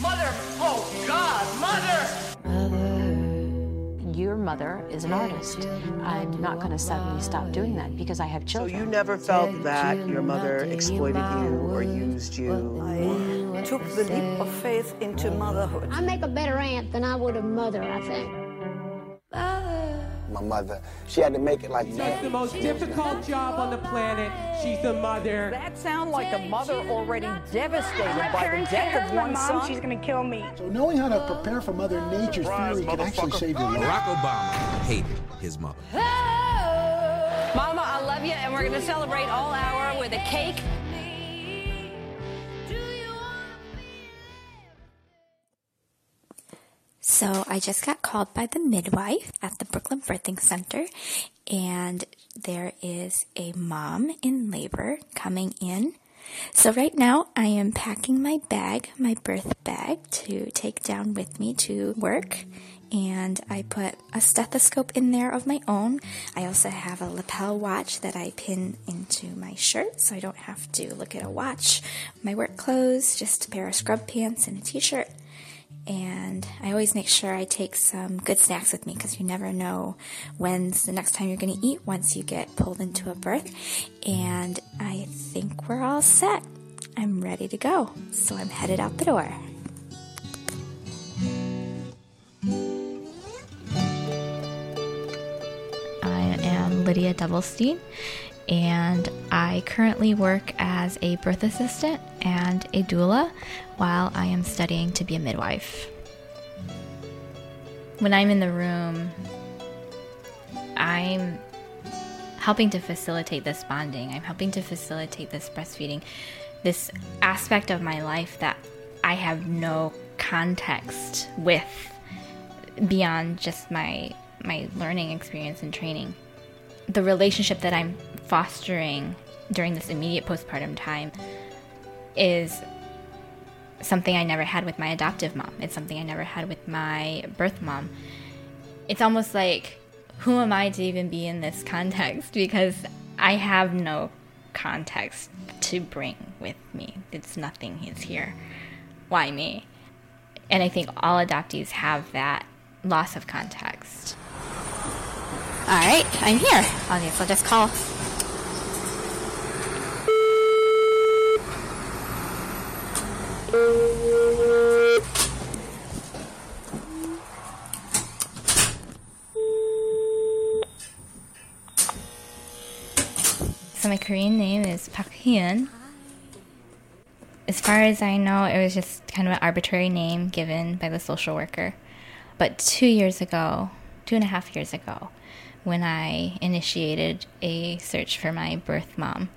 Mother! Oh, God! Mother! Your mother is an artist. I'm not going to suddenly stop doing that because I have children. So you never felt that your mother exploited you or used you? I took the leap of faith into motherhood. I make a better aunt than I would a mother, I think. My mother, she had to make it like It's that. the most difficult job on the planet. She's the mother. That sound like a mother already devastated by the death of one son. She's gonna kill me. So knowing how to prepare for Mother Nature's fury can actually save your life. Barack Obama hated his mother. Mama, I love you, and we're gonna celebrate all hour with a cake. So I just got called by the midwife at the Brooklyn Birthing Center, and there is a mom in labor coming in. So right now I am packing my bag, my birth bag, to take down with me to work. And I put a stethoscope in there of my own. I also have a lapel watch that I pin into my shirt so I don't have to look at a watch. My work clothes, just a pair of scrub pants and a t-shirt and I always make sure I take some good snacks with me because you never know when's the next time you're going to eat once you get pulled into a birth. And I think we're all set. I'm ready to go, so I'm headed out the door. I am Lydia Devilstein, and I currently work as a birth assistant and a doula while I am studying to be a midwife. When I'm in the room, I'm helping to facilitate this bonding. I'm helping to facilitate this breastfeeding, this aspect of my life that I have no context with beyond just my my learning experience and training. The relationship that I'm fostering during this immediate postpartum time is something I never had with my adoptive mom. It's something I never had with my birth mom. It's almost like who am I to even be in this context because I have no context to bring with me. It's nothing is here. Why me? And I think all adoptees have that loss of context. All right, I'm here. Guess I'll just call. So my Korean name is Park Hyun. As far as I know, it was just kind of an arbitrary name given by the social worker. But two years ago, two and a half years ago, when I initiated a search for my birth mom,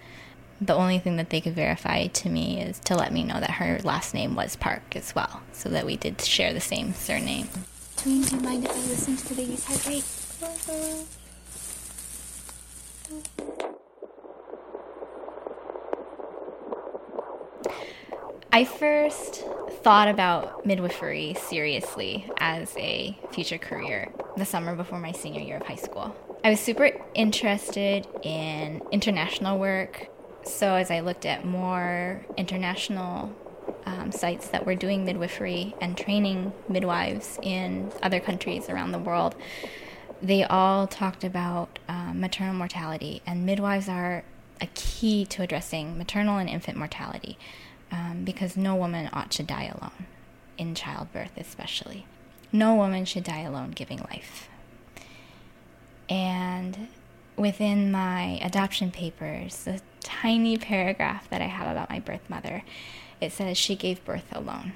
the only thing that they could verify to me is to let me know that her last name was Park as well, so that we did share the same surname. Tween, do you mind if I listen to the baby's heart rate? I first thought about midwifery seriously as a future career the summer before my senior year of high school. I was super interested in international work, so as I looked at more international um, sites that were doing midwifery and training midwives in other countries around the world, they all talked about um, maternal mortality, and midwives are a key to addressing maternal and infant mortality um, because no woman ought to die alone, in childbirth especially. No woman should die alone giving life. And within my adoption papers, the tiny paragraph that I have about my birth mother, it says she gave birth alone.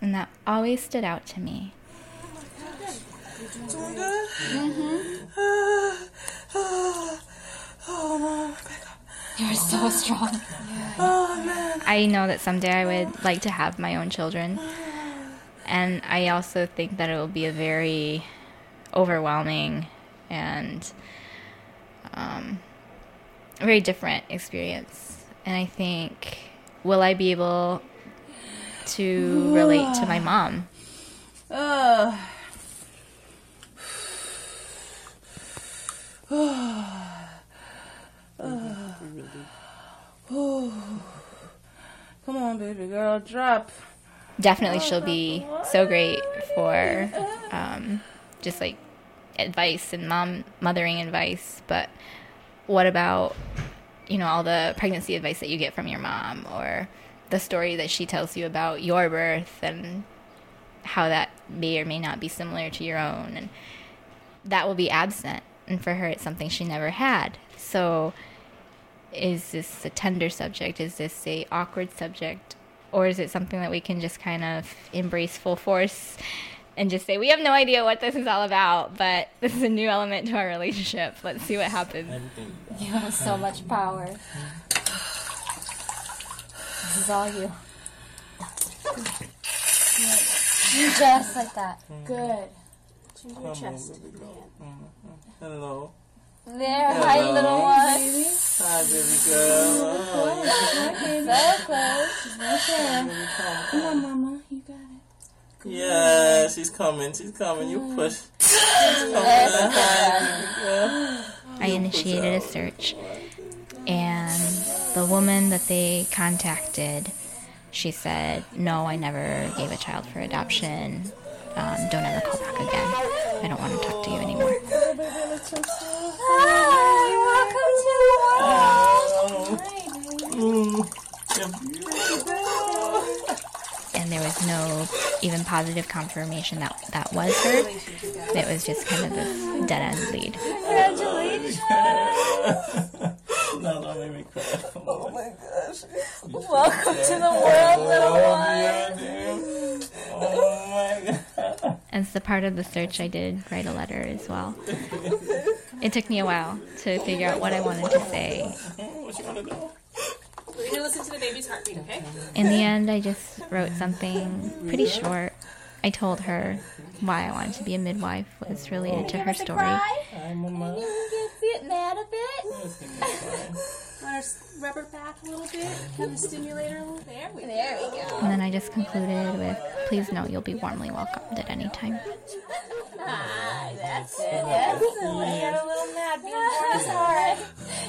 And that always stood out to me. You're so strong. I know that someday I would like to have my own children. And I also think that it will be a very overwhelming and um, very different experience. And I think, will I be able to relate to my mom? Uh. Come on, baby girl, drop. Definitely, she'll be so great for um, just like advice and mom mothering advice. But what about you know all the pregnancy advice that you get from your mom, or the story that she tells you about your birth and how that may or may not be similar to your own, and that will be absent. And for her, it's something she never had. So is this a tender subject? Is this a awkward subject? Or is it something that we can just kind of embrace full force and just say, we have no idea what this is all about, but this is a new element to our relationship. Let's see what happens. You have so much power. This is all you. Just like that. Good. Your chest. Hello. There, hi, little one. Hi, baby girl. So close. She's right there. Come on, Mama. You got it. Yeah, she's coming. She's coming. You push. She's coming. I initiated a search, and the woman that they contacted, she said, "No, I never gave a child for adoption. Um, don't ever call back again. I don't want to talk to you anymore." And there was no even positive confirmation that that was her. It was just kind of this dead end lead. Congratulations. no, don't make me cry. Oh my gosh. Welcome to the world, little one. Oh my god. As the part of the search, I did write a letter as well. It took me a while to figure out what I wanted to say. Oh, what you wanna know? We're gonna listen to the baby's heartbeat, okay? In the end, I just wrote something pretty short. I told her why I wanted to be a midwife was related to her story. Hi, mama. Get mad a bit. Want to rubber back a little bit? Kind of stimulate her a little. There we There we go. And then I just concluded with, please know you'll be warmly welcomed at any time. Ah, that's it. That's it. I got a little mad being born is hard.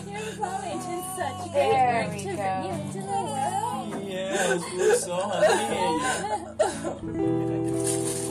You're growing to such a There great we to go. bring you to the world. Yes, we're so happy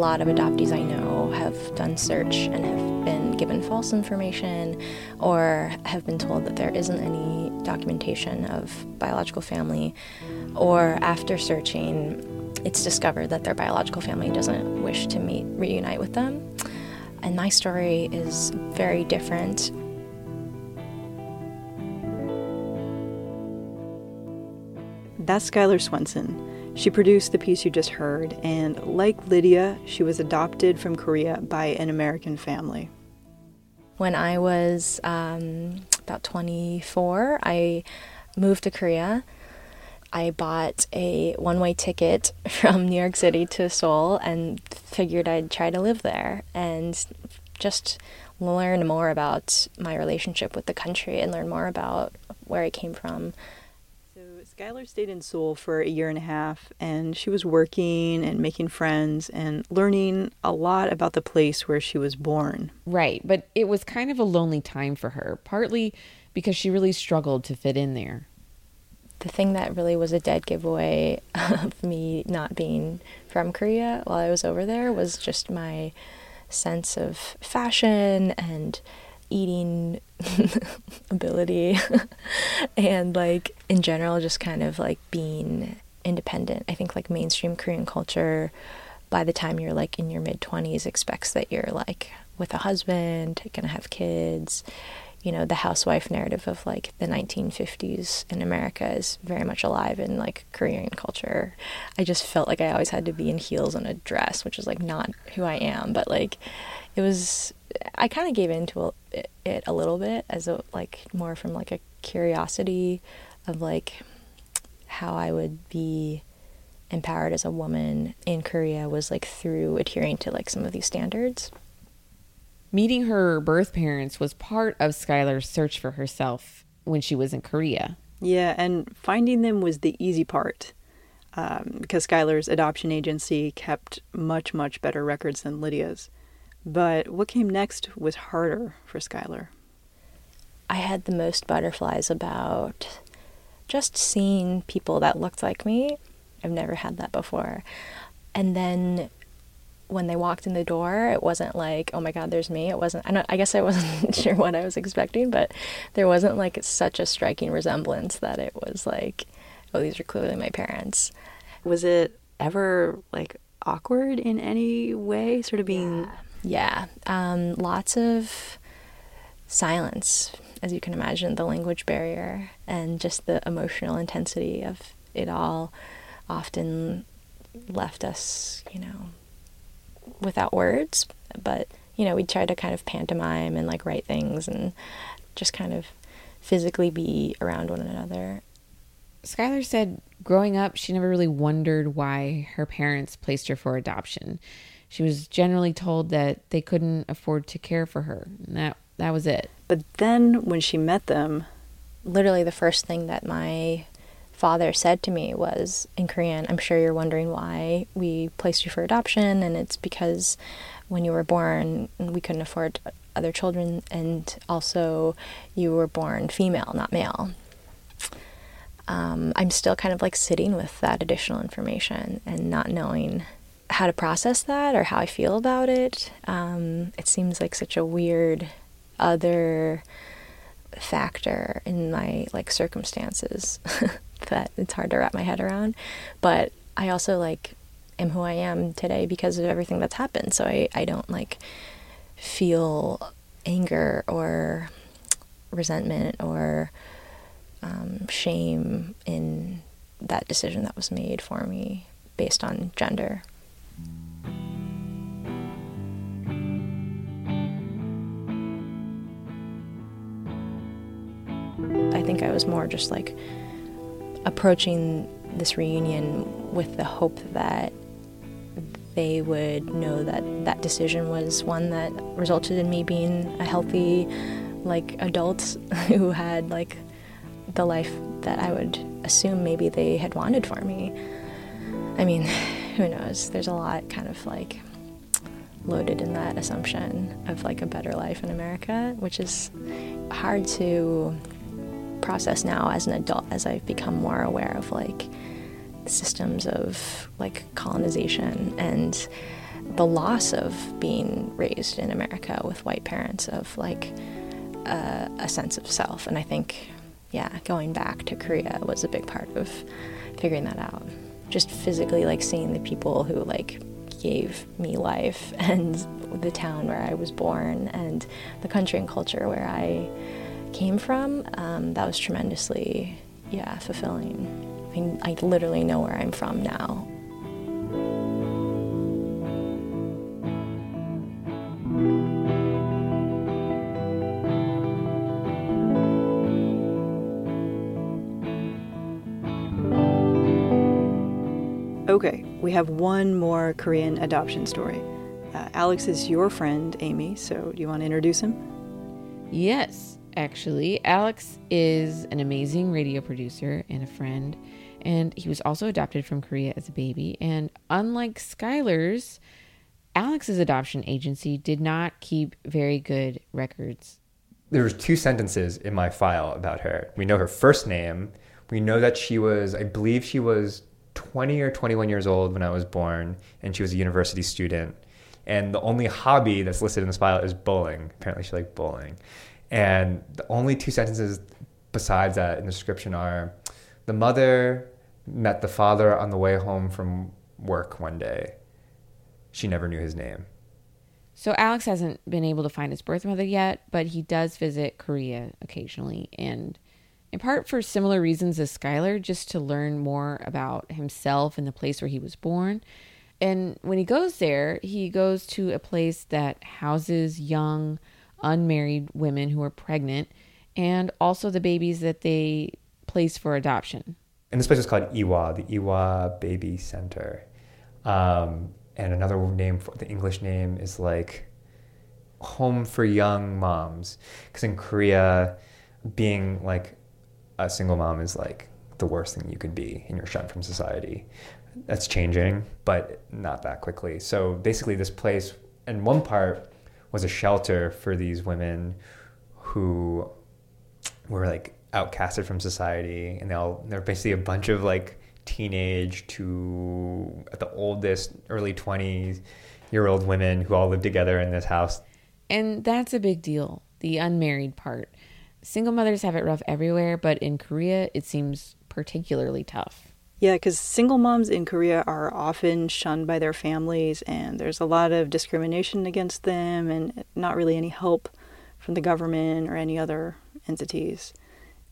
lot of adoptees I know have done search and have been given false information or have been told that there isn't any documentation of biological family, or after searching, it's discovered that their biological family doesn't wish to meet, reunite with them. And my story is very different. That's Skylar Swenson. She produced the piece you just heard, and like Lydia, she was adopted from Korea by an American family. When I was um, about 24, I moved to Korea. I bought a one way ticket from New York City to Seoul and figured I'd try to live there and just learn more about my relationship with the country and learn more about where I came from. So Skylar stayed in Seoul for a year and a half, and she was working and making friends and learning a lot about the place where she was born. Right, but it was kind of a lonely time for her, partly because she really struggled to fit in there. The thing that really was a dead giveaway of me not being from Korea while I was over there was just my sense of fashion and eating ability and like in general just kind of like being independent. I think like mainstream Korean culture by the time you're like in your mid 20s expects that you're like with a husband, going to have kids, you know, the housewife narrative of like the 1950s in America is very much alive in like Korean culture. I just felt like I always had to be in heels and a dress, which is like not who I am, but like it was I kind of gave into it a little bit as a like more from like a curiosity of like how I would be empowered as a woman in Korea was like through adhering to like some of these standards. Meeting her birth parents was part of Skylar's search for herself when she was in Korea. Yeah, and finding them was the easy part um, because Skylar's adoption agency kept much, much better records than Lydia's. But what came next was harder for Skylar. I had the most butterflies about just seeing people that looked like me. I've never had that before. And then when they walked in the door, it wasn't like, oh my God, there's me. It wasn't, I, I guess I wasn't sure what I was expecting, but there wasn't like such a striking resemblance that it was like, oh, these are clearly my parents. Was it ever like awkward in any way, sort of being. Yeah. yeah. Um, lots of silence, as you can imagine, the language barrier and just the emotional intensity of it all often left us, you know, without words. But, you know, we tried to kind of pantomime and like write things and just kind of physically be around one another. Skylar said growing up, she never really wondered why her parents placed her for adoption. She was generally told that they couldn't afford to care for her. And that that was it. But then when she met them, literally the first thing that my father said to me was in Korean, I'm sure you're wondering why we placed you for adoption, and it's because when you were born, we couldn't afford other children, and also you were born female, not male. Um, I'm still kind of like sitting with that additional information and not knowing how to process that or how I feel about it. Um, it seems like such a weird other factor in my like circumstances that it's hard to wrap my head around. But I also like am who I am today because of everything that's happened. So I, I don't like feel anger or resentment or um, shame in that decision that was made for me based on gender. I think I was more just like approaching this reunion with the hope that they would know that that decision was one that resulted in me being a healthy like adult who had like the life that I would assume maybe they had wanted for me. I mean, who knows? There's a lot kind of like loaded in that assumption of like a better life in America, which is hard to process now as an adult as I've become more aware of like systems of like colonization and the loss of being raised in America with white parents of like uh, a sense of self. And I think, yeah, going back to Korea was a big part of figuring that out. Just physically like seeing the people who like gave me life and the town where I was born and the country and culture where I came from, um, that was tremendously, yeah, fulfilling. I, I literally know where I'm from now. Okay, we have one more Korean adoption story. Uh, Alex is your friend, Amy, so do you want to introduce him? Yes actually. Alex is an amazing radio producer and a friend, and he was also adopted from Korea as a baby. And unlike Skylar's, Alex's adoption agency did not keep very good records. There was two sentences in my file about her. We know her first name. We know that she was, I believe she was 20 or 21 years old when I was born, and she was a university student. And the only hobby that's listed in this file is bowling. Apparently, she liked bowling. And the only two sentences besides that in the description are the mother met the father on the way home from work one day. She never knew his name. So Alex hasn't been able to find his birth mother yet, but he does visit Korea occasionally and in part for similar reasons as Skylar, just to learn more about himself and the place where he was born. And when he goes there, he goes to a place that houses young, unmarried women who are pregnant and also the babies that they place for adoption. And this place is called Iwa, the Iwa Baby Center. Um, and another name for the English name is like home for young moms. Because in Korea, being like a single mom is like the worst thing you could be and you're shunned from society. That's changing, but not that quickly. So basically, this place, in one part, was a shelter for these women who were like outcasted from society, and they all they're basically a bunch of like teenage to at the oldest early 20s year old women who all lived together in this house. And that's a big deal, the unmarried part. Single mothers have it rough everywhere, but in Korea, it seems particularly tough. Yeah, because single moms in Korea are often shunned by their families, and there's a lot of discrimination against them, and not really any help from the government or any other entities.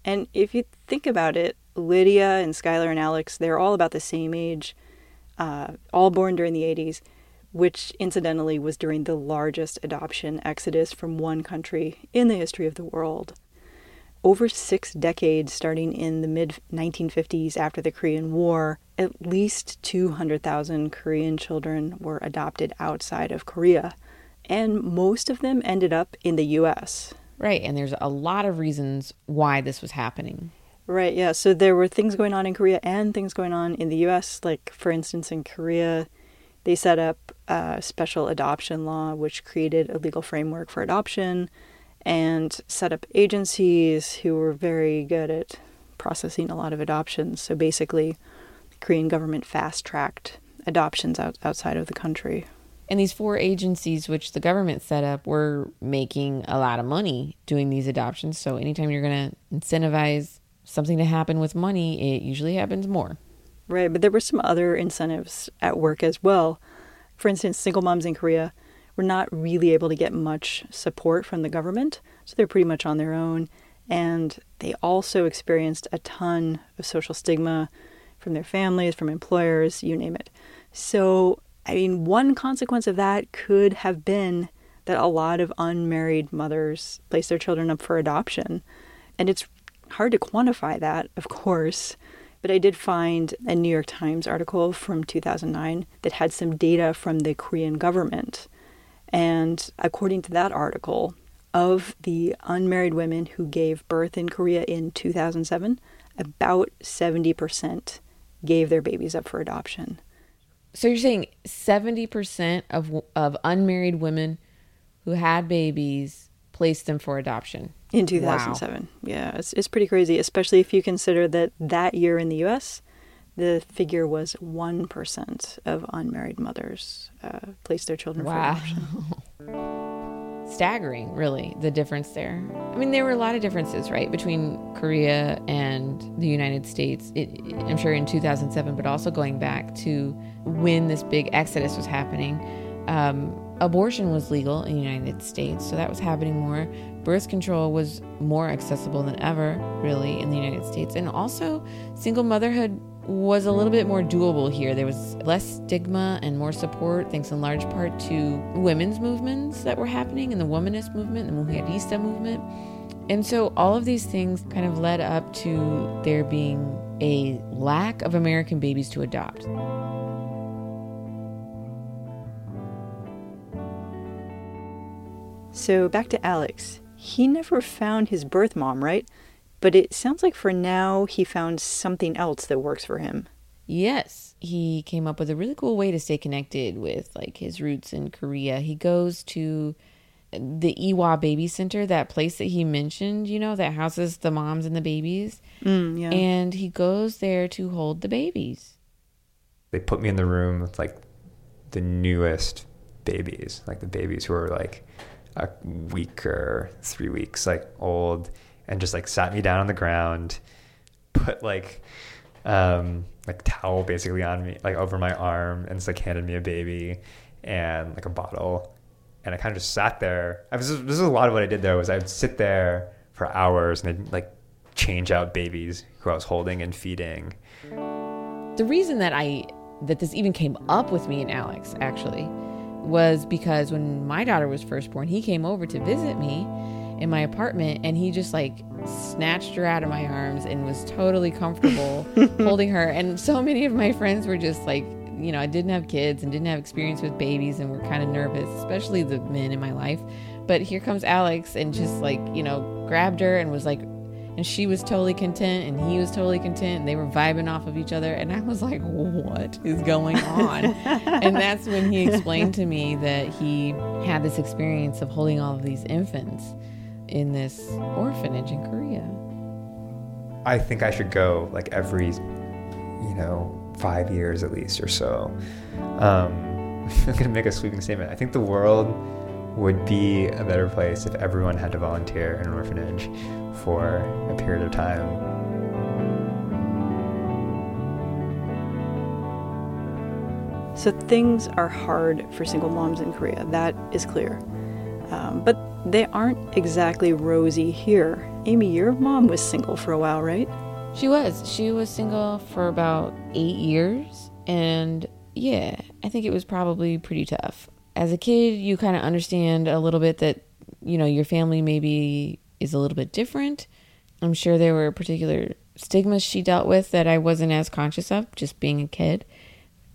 And if you think about it, Lydia and Skylar and Alex, they're all about the same age, uh, all born during the 80s, which incidentally was during the largest adoption exodus from one country in the history of the world over six decades, starting in the mid 1950s after the Korean War, at least 200,000 Korean children were adopted outside of Korea, and most of them ended up in the US. Right, and there's a lot of reasons why this was happening. Right, yeah. So there were things going on in Korea and things going on in the US. Like, for instance, in Korea, they set up a special adoption law which created a legal framework for adoption and set up agencies who were very good at processing a lot of adoptions. So basically, the Korean government fast tracked adoptions out, outside of the country. And these four agencies, which the government set up, were making a lot of money doing these adoptions. So anytime you're going to incentivize something to happen with money, it usually happens more. Right, but there were some other incentives at work as well. For instance, single moms in Korea were not really able to get much support from the government, so they're pretty much on their own. And they also experienced a ton of social stigma from their families, from employers, you name it. So, I mean, one consequence of that could have been that a lot of unmarried mothers place their children up for adoption. And it's hard to quantify that, of course. But I did find a New York Times article from 2009 that had some data from the Korean government and according to that article, of the unmarried women who gave birth in Korea in 2007, about 70% gave their babies up for adoption. So you're saying 70% of of unmarried women who had babies placed them for adoption in 2007. Wow. Yeah, it's it's pretty crazy, especially if you consider that that year in the US the figure was 1% of unmarried mothers uh, placed their children wow. for adoption. Wow. Staggering, really, the difference there. I mean, there were a lot of differences, right, between Korea and the United States. It, I'm sure in 2007, but also going back to when this big exodus was happening. Um, abortion was legal in the United States, so that was happening more. Birth control was more accessible than ever, really, in the United States. And also, single motherhood was a little bit more doable here. There was less stigma and more support, thanks in large part to women's movements that were happening and the womanist movement, the Mujerista movement. And so all of these things kind of led up to there being a lack of American babies to adopt. So back to Alex. He never found his birth mom, right? But it sounds like for now he found something else that works for him. Yes, he came up with a really cool way to stay connected with like his roots in Korea. He goes to the Iwa Baby Center, that place that he mentioned, you know, that houses the moms and the babies. Mm, yeah. And he goes there to hold the babies. They put me in the room with like the newest babies, like the babies who are like a week or three weeks like old and just like sat me down on the ground, put like um like towel basically on me like over my arm and just like handed me a baby and like a bottle and I kind of just sat there. I was this is a lot of what I did there was I would sit there for hours and I'd like change out babies who I was holding and feeding. The reason that I that this even came up with me and Alex actually was because when my daughter was first born, he came over to visit me in my apartment and he just like snatched her out of my arms and was totally comfortable holding her. And so many of my friends were just like, you know, I didn't have kids and didn't have experience with babies and were kind of nervous, especially the men in my life. But here comes Alex and just like, you know, grabbed her and was like, and she was totally content and he was totally content and they were vibing off of each other and i was like what is going on and that's when he explained to me that he had this experience of holding all of these infants in this orphanage in korea i think i should go like every you know five years at least or so um, i'm going to make a sweeping statement i think the world would be a better place if everyone had to volunteer in an orphanage for a period of time. So things are hard for single moms in Korea, that is clear. Um, but they aren't exactly rosy here. Amy, your mom was single for a while, right? She was. She was single for about eight years. And yeah, I think it was probably pretty tough. As a kid, you kind of understand a little bit that, you know, your family maybe is a little bit different. I'm sure there were particular stigmas she dealt with that I wasn't as conscious of just being a kid.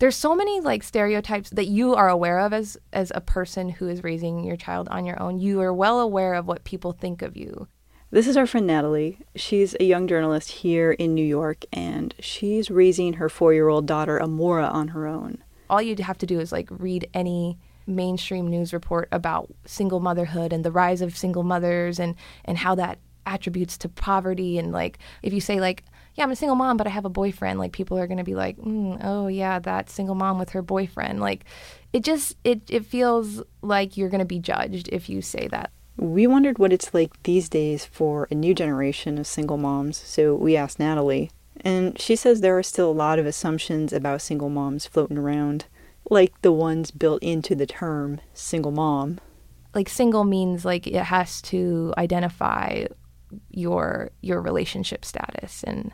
There's so many like stereotypes that you are aware of as as a person who is raising your child on your own. You are well aware of what people think of you. This is our friend Natalie. She's a young journalist here in New York and she's raising her 4-year-old daughter Amora on her own. All you have to do is like read any mainstream news report about single motherhood and the rise of single mothers and and how that attributes to poverty and like if you say like yeah i'm a single mom but i have a boyfriend. Like people are going to be like mm, oh yeah that single mom with her boyfriend. Like it just it, it feels like you're going to be judged if you say that. We wondered what it's like these days for a new generation of single moms so we asked natalie and she says there are still a lot of assumptions about single moms floating around like the ones built into the term single mom. Like single means like it has to identify your your relationship status and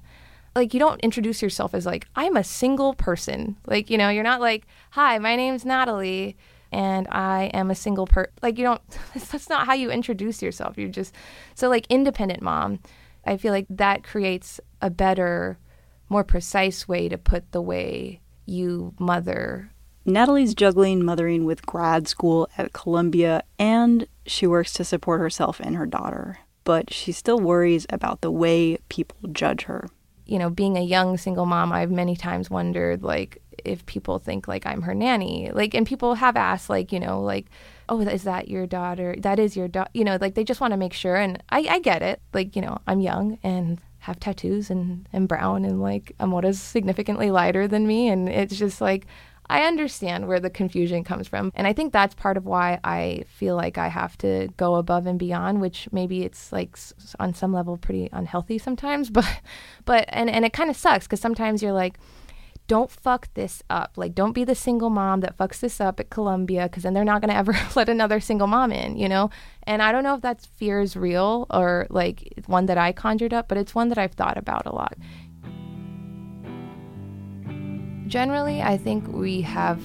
like you don't introduce yourself as like I'm a single person. Like, you know, you're not like, "Hi, my name's Natalie and I am a single per like you don't that's not how you introduce yourself. You just so like independent mom. I feel like that creates a better more precise way to put the way you mother Natalie's juggling mothering with grad school at Columbia, and she works to support herself and her daughter. But she still worries about the way people judge her. You know, being a young single mom, I've many times wondered, like, if people think like I'm her nanny. Like, and people have asked, like, you know, like, oh, is that your daughter? That is your daughter. You know, like they just want to make sure. And I, I get it. Like, you know, I'm young and have tattoos and, and brown and like I'm what is significantly lighter than me. And it's just like, I understand where the confusion comes from. And I think that's part of why I feel like I have to go above and beyond, which maybe it's like on some level pretty unhealthy sometimes, but but and and it kind of sucks cuz sometimes you're like don't fuck this up. Like, don't be the single mom that fucks this up at Columbia because then they're not going to ever let another single mom in, you know? And I don't know if that fear is real or like one that I conjured up, but it's one that I've thought about a lot. Generally, I think we have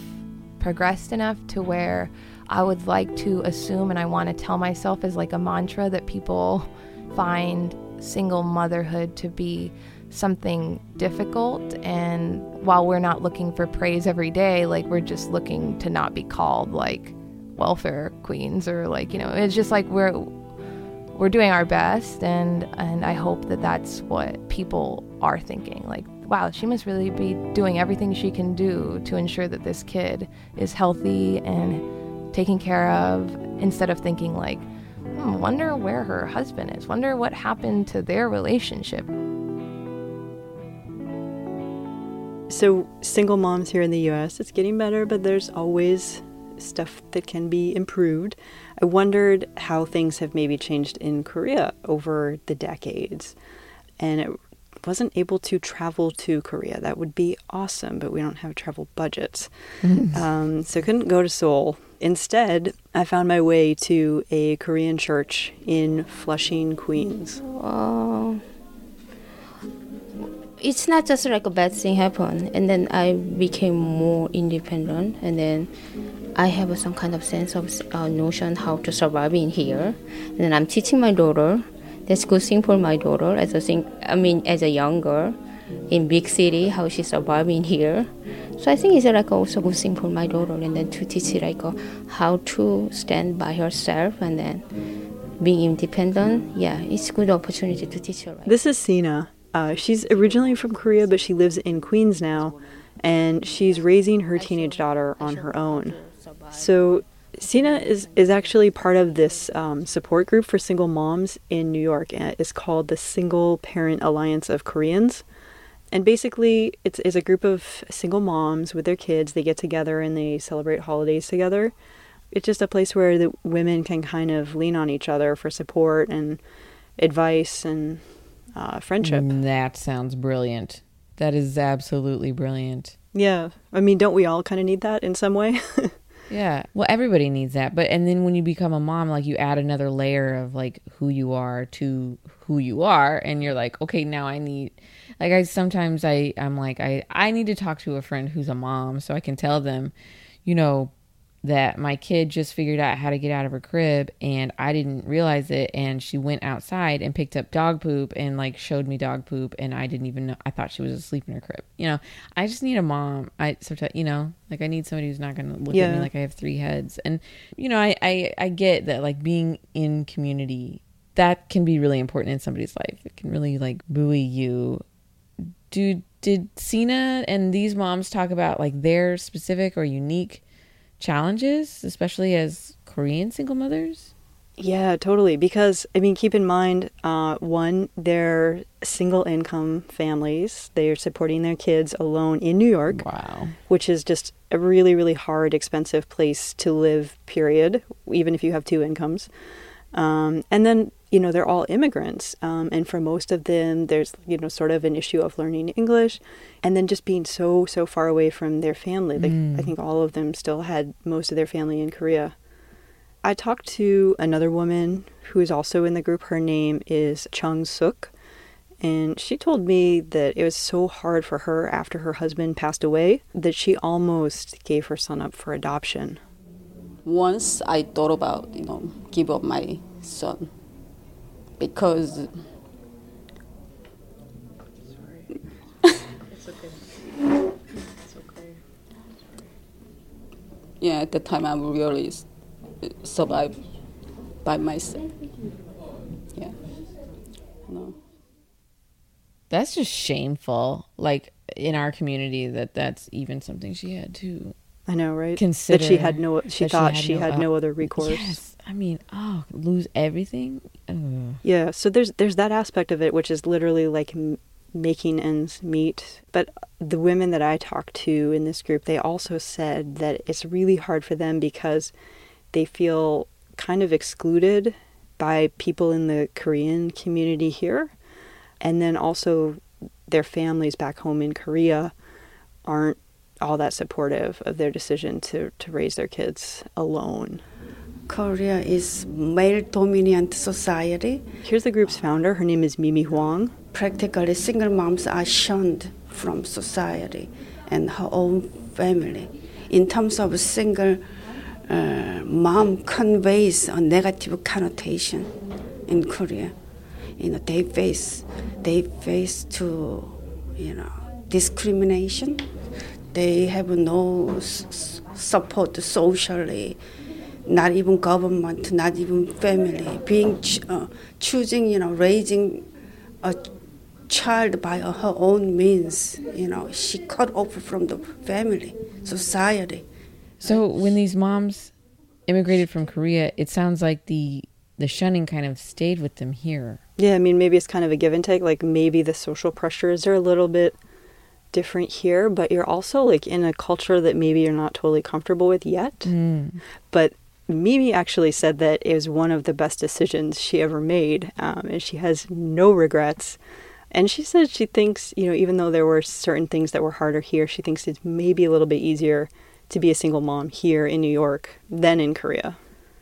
progressed enough to where I would like to assume and I want to tell myself as like a mantra that people find single motherhood to be something difficult. And while we're not looking for praise every day like we're just looking to not be called like welfare queens or like you know it's just like we're we're doing our best and and I hope that that's what people are thinking like wow, she must really be doing everything she can do to ensure that this kid is healthy and taken care of instead of thinking like, hmm, wonder where her husband is, wonder what happened to their relationship. So, single moms here in the US, it's getting better, but there's always stuff that can be improved. I wondered how things have maybe changed in Korea over the decades. And it wasn't able to travel to Korea. That would be awesome, but we don't have travel budgets. Um, so couldn't go to Seoul. Instead, I found my way to a Korean church in Flushing, Queens. Uh, it's not just like a bad thing happened, and then I became more independent, and then I have some kind of sense of uh, notion how to survive in here, and then I'm teaching my daughter. That's good thing for my daughter as a thing. I mean, as a young girl in big city, how she surviving here. So I think it's like also good thing for my daughter, and then to teach her like uh, how to stand by herself, and then being independent. Yeah, it's good opportunity to teach her. Right? This is Sina. Uh, she's originally from Korea, but she lives in Queens now, and she's raising her teenage daughter on her own. So, Sina is, is actually part of this um, support group for single moms in New York, it's called the Single Parent Alliance of Koreans. And basically, it's, it's a group of single moms with their kids. They get together and they celebrate holidays together. It's just a place where the women can kind of lean on each other for support and advice and uh, friendship. That sounds brilliant. That is absolutely brilliant. Yeah. I mean, don't we all kind of need that in some way? yeah. Well, everybody needs that. But, and then when you become a mom, like you add another layer of like who you are to who you are. And you're like, okay, now I need, like, I sometimes I, I'm like, I, I need to talk to a friend who's a mom so I can tell them, you know, that my kid just figured out how to get out of her crib and I didn't realize it and she went outside and picked up dog poop and like showed me dog poop and I didn't even know I thought she was asleep in her crib. You know, I just need a mom. I sometimes you know, like I need somebody who's not gonna look Yeah. at me like I have three heads. And you know, I, I I get that like being in community that can be really important in somebody's life. It can really like buoy you. Do did Sina and these moms talk about like their specific or unique challenges, especially as Korean single mothers? Yeah, totally. Because, I mean, keep in mind, uh, one, they're single income families. They are supporting their kids alone in New York. Wow. Which is just a really, really hard, expensive place to live, period, even if you have two incomes. Um, and then, you know, they're all immigrants. Um, and for most of them, there's, you know, sort of an issue of learning English and then just being so, so far away from their family. Like, Mm. I think all of them still had most of their family in Korea. I talked to another woman who is also in the group. Her name is Chung Suk. And she told me that it was so hard for her after her husband passed away that she almost gave her son up for adoption. Once I thought about, you know, give up my son because It's okay. Yeah, at the time I really survived by myself. Yeah. No. That's just shameful. Like in our community, that that's even something she had to. I know, right? Consider that she had no. She thought she had, no, uh, other recourse. Yes, I mean, oh, lose everything. Ugh. Yeah, so there's there's that aspect of it, which is literally like m- making ends meet. But the women that I talked to in this group, they also said that it's really hard for them because they feel kind of excluded by people in the Korean community here, and then also their families back home in Korea aren't all that supportive of their decision to to raise their kids alone. Korea is male dominant society. Here's the group's founder. Her name is Mimi Huang. Practically, single moms are shunned from society and her own family. In terms of a single uh, mom conveys a negative connotation in Korea. You know, they face they face to you know discrimination. They have no s- support socially not even government, not even family, being ch- uh, choosing, you know, raising a child by her own means, you know, she cut off from the family, society. So when these moms immigrated from Korea, it sounds like the the shunning kind of stayed with them here. Yeah, I mean, maybe it's kind of a give and take. Like maybe the social pressures are a little bit different here, but you're also like in a culture that maybe you're not totally comfortable with yet. Mm. But Mimi actually said that it was one of the best decisions she ever made, um, and she has no regrets. And she said she thinks, you know, even though there were certain things that were harder here, she thinks it's maybe a little bit easier to be a single mom here in New York than in Korea.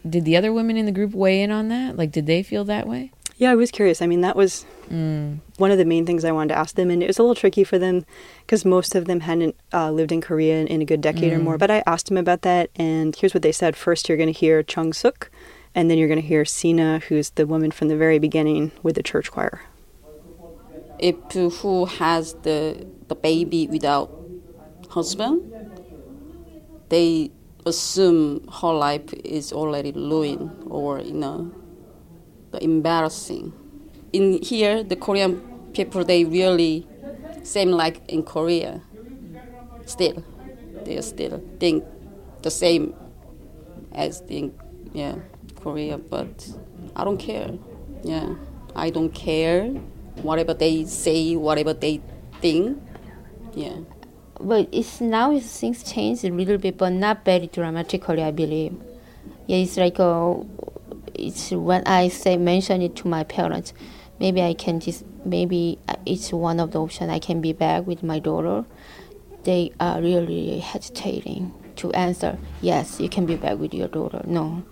Did the other women in the group weigh in on that? Like, did they feel that way? Yeah, I was curious. I mean, that was Mm. one of the main things I wanted to ask them, and it was a little tricky for them because most of them hadn't uh, lived in Korea in, in a good decade or Mm. more. But I asked them about that, and here's what they said. First, you're going to hear Chung Suk, and then you're going to hear Sina, who's the woman from the very beginning with the church choir. If who has the the baby without husband, they assume her life is already ruined or you know the embarrassing. In here, the Korean people they really same like in Korea. Still, they still think the same as in yeah Korea, but I don't care. Yeah, I don't care whatever they say, whatever they think. Yeah. But it's now things change a little bit, but not very dramatically, I believe. Yeah, it's like uh, it's when I say mention it to my parents, maybe I can just maybe uh, it's one of the options I can be back with my daughter. They are really hesitating to answer yes, you can be back with your daughter. No,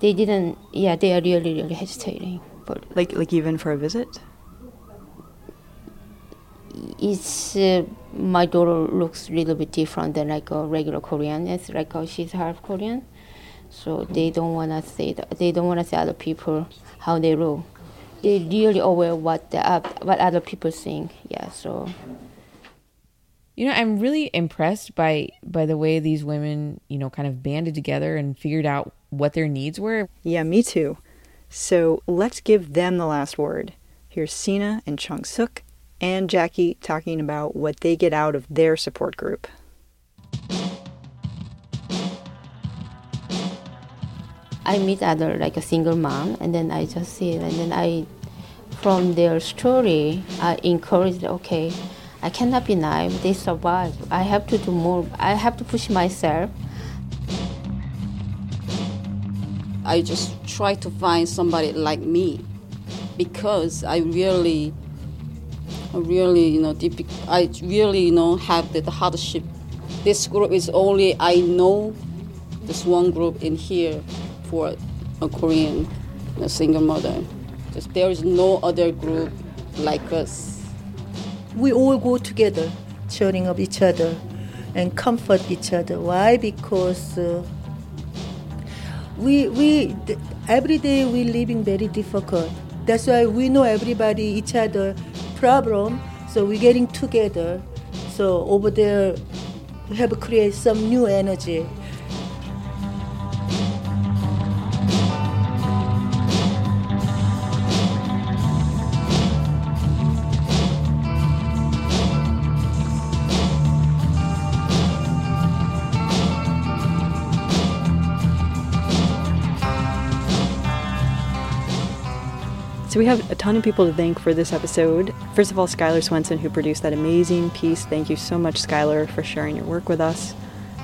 they didn't. Yeah, they are really really hesitating. But Like, like even for a visit. it's uh, my daughter looks a little bit different than like a regular Korean. It's like uh, she's half Korean, so they don't wanna say that, they don't wanna say other people how they look. They really aware what the what other people think. Yeah, so You know, I'm really impressed by by the way these women, you know, kind of banded together and figured out what their needs were. Yeah, me too. So let's give them the last word. Here's Sina and Chung Suk and Jackie talking about what they get out of their support group. I meet other like a single mom, and then I just see and then I, from their story, I encourage. Okay, I cannot be naive. They survive. I have to do more. I have to push myself. I just try to find somebody like me because I really, really, you know, diffi- I really, you know, have the, the hardship. This group is only I know this one group in here for a Korean, a single mother. Just there is no other group like us. we all go together, cheering up each other and comfort each other. Why? Because uh, we we th- every day we living very difficult. That's why we know everybody each other problem. So we getting together. So over there, we have create some new energy. So we have a ton of people to thank for this episode. First of all, Skylar Swenson, who produced that amazing piece. Thank you so much, Skylar, for sharing your work with us.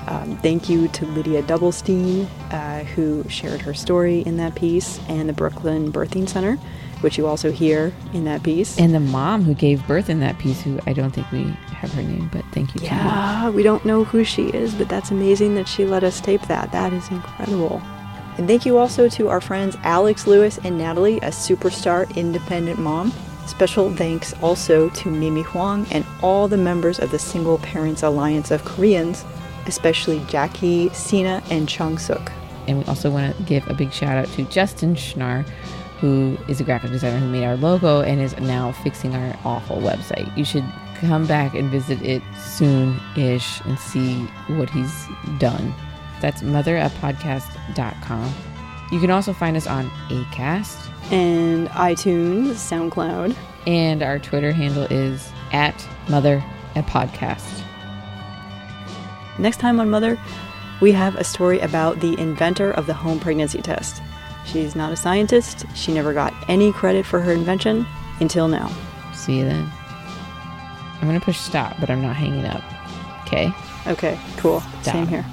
Um, thank you to Lydia Doublestein, uh, who shared her story in that piece, and the Brooklyn Birthing Center, which you also hear in that piece. And the mom who gave birth in that piece, who I don't think we have her name, but thank you. Yeah, we don't know who she is, but that's amazing that she let us tape that. That is incredible. And thank you also to our friends Alex Lewis and Natalie, a superstar independent mom. Special thanks also to Mimi Huang and all the members of the Single Parents Alliance of Koreans, especially Jackie, Sina, and Chung Suk. And we also want to give a big shout out to Justin Schnarr, who is a graphic designer who made our logo and is now fixing our awful website. You should come back and visit it soon ish and see what he's done. That's motherappodcast.com. You can also find us on ACAST. And iTunes, SoundCloud. And our Twitter handle is at Mother a Podcast. Next time on Mother, we have a story about the inventor of the home pregnancy test. She's not a scientist. She never got any credit for her invention until now. See you then. I'm going to push stop, but I'm not hanging up. Okay? Okay, cool. Stop. Same here.